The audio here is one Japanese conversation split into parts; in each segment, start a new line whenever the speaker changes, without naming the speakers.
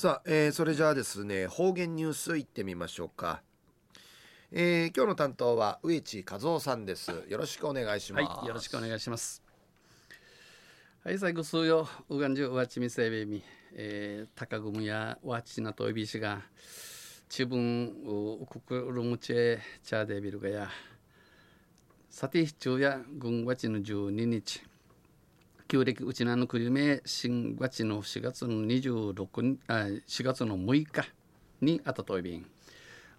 さあ、えー、それじゃあですね方言ニュースいってみましょうか、えー、今日の担当は植地和夫さんです。よろしくお願いします。
はいよろしくお願いします。はい最後数ようがんじゅうわちみせべみ、えー、高組やわちなといびしが自分うくくるむちえチャーデビルがや。さて昼夜軍わちの12日。旧暦うちなのくじめ新月の4月の26あ4月の6日にあたといびん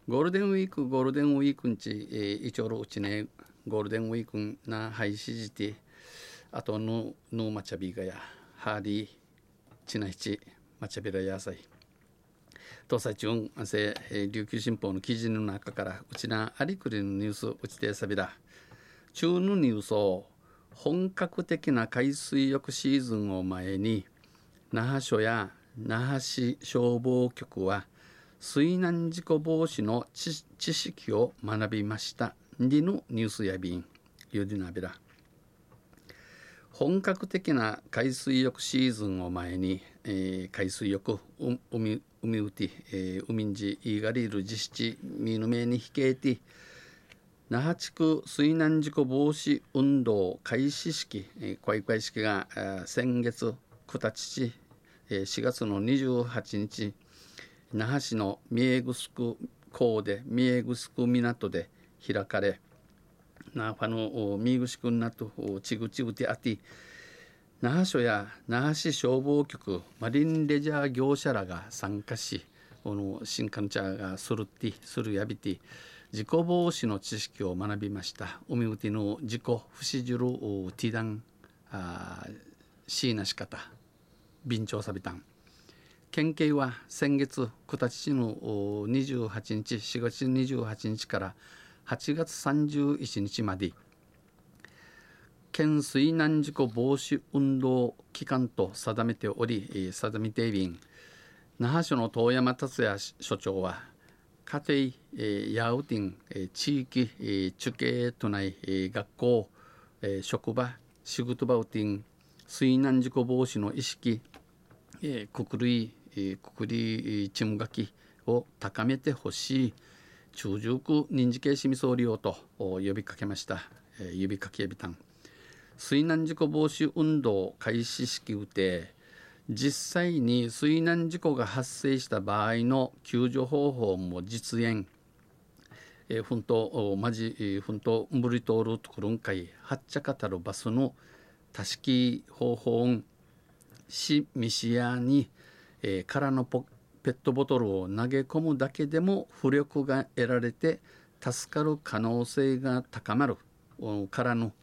ゴールデンウィークゴールデンウィークんち、えー、いちょろうちねゴールデンウィークな廃止じてあとののまちゃびがやハーディちなひちまちゃびらやさい。東西中あせ、えー、琉球新報の記事の中からうちなありくりのニュースうちてさびら中のニュースを本格的な海水浴シーズンを前に那覇署や那覇市消防局は水難事故防止の知識を学びました。りのニュースやびん。ゆりなびら。本格的な海水浴シーズンを前に、えー、海水浴海海うて、えー、海んじいがりる実施みぬめにひけいて那覇地区水難事故防止運動開始式、えー、開会式が、先月9日、えー、4月の28日那覇市の三重城港で三重城港で開かれ那覇の三重城港ちぐちぐてあて那覇署や那覇市消防局マリンレジャー業者らが参加しこの新幹茶がするってするやびて事故防止の知識を学びました。海うての事故不死じるティダンシーなし方。便調さびたん。県警は先月9日の28日4月28日から8月31日まで県水難事故防止運動期間と定めており定めていびん。那覇署の遠山達也所長は家庭、えー、ヤウティン、えー、地域、えー、中継都内、えー、学校、えー、職場仕事場ウティン水難事故防止の意識、えー、くくり、えー、くくりちむがきを高めてほしい中熟認知系市民総利用と呼びかけました、えー、呼びかけびたん水難事故防止運動開始式うて実際に水難事故が発生した場合の救助方法も実演。えふんとまじふんと無理通るところんかい。はっちゃかたるバスのたしき方法んしみしやに、えー、空のポペットボトルを投げ込むだけでも浮力が得られて助かる可能性が高まる。からの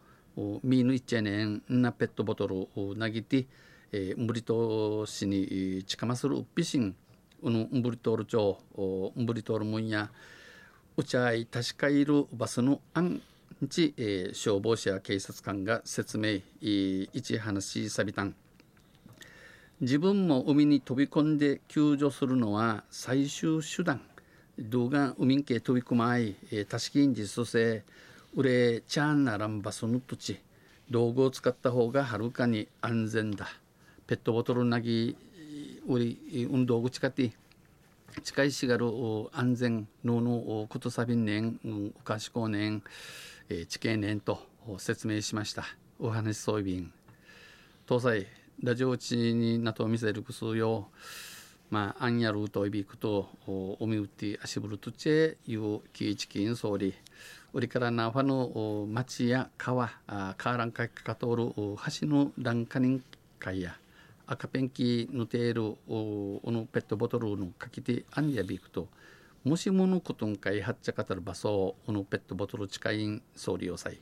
見ぬいっちゃねんなペットボトルを投げてえー、ンブリト市に近まするうっぴしんうぬンブリトール町ンブリトールムンやうちゃい確かいるバスのアンち、えー、消防車や警察官が説明一話さびたん。自分も海に飛び込んで救助するのは最終手段。動画海んけ飛び込まい、えー、たしきんじそせうれちゃんならんバスの土地。道具を使った方がはるかに安全だ。ペットボトルなぎ売り運動口かて近いしがる安全ののことさびんねんおかしこうねん地形ねんと説明しましたお話そういびん東西ラジオ地になと見せるくすよまあ、アンヤルといびくと、おみうて足ぶるとちえ、いうきいちきん総理、売りからなファの町や川、あカーランカか通る橋のランカニン会や、赤ペンキ塗っているおのペットボトルのかけてあんやびくともしものことんかいはっちゃかたる場所おのペットボトル近いん総理をさい。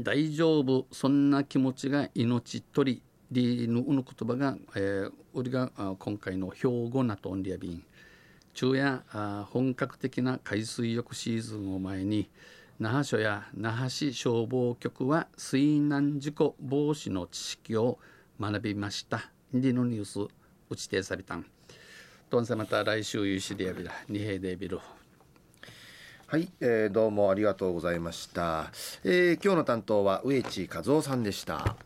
大丈夫そんな気持ちが命取りりのうの言葉が、えー、俺が今回の標語なとんりやびん昼夜本格的な海水浴シーズンを前に那覇署や那覇市消防局は水難事故防止の知識を学びました。でのニュース打ちてさびたん。とんせまた来週ゆしでやびら二平でびる
はい、えー、どうもありがとうございました、えー、今日の担当は植地和夫さんでした。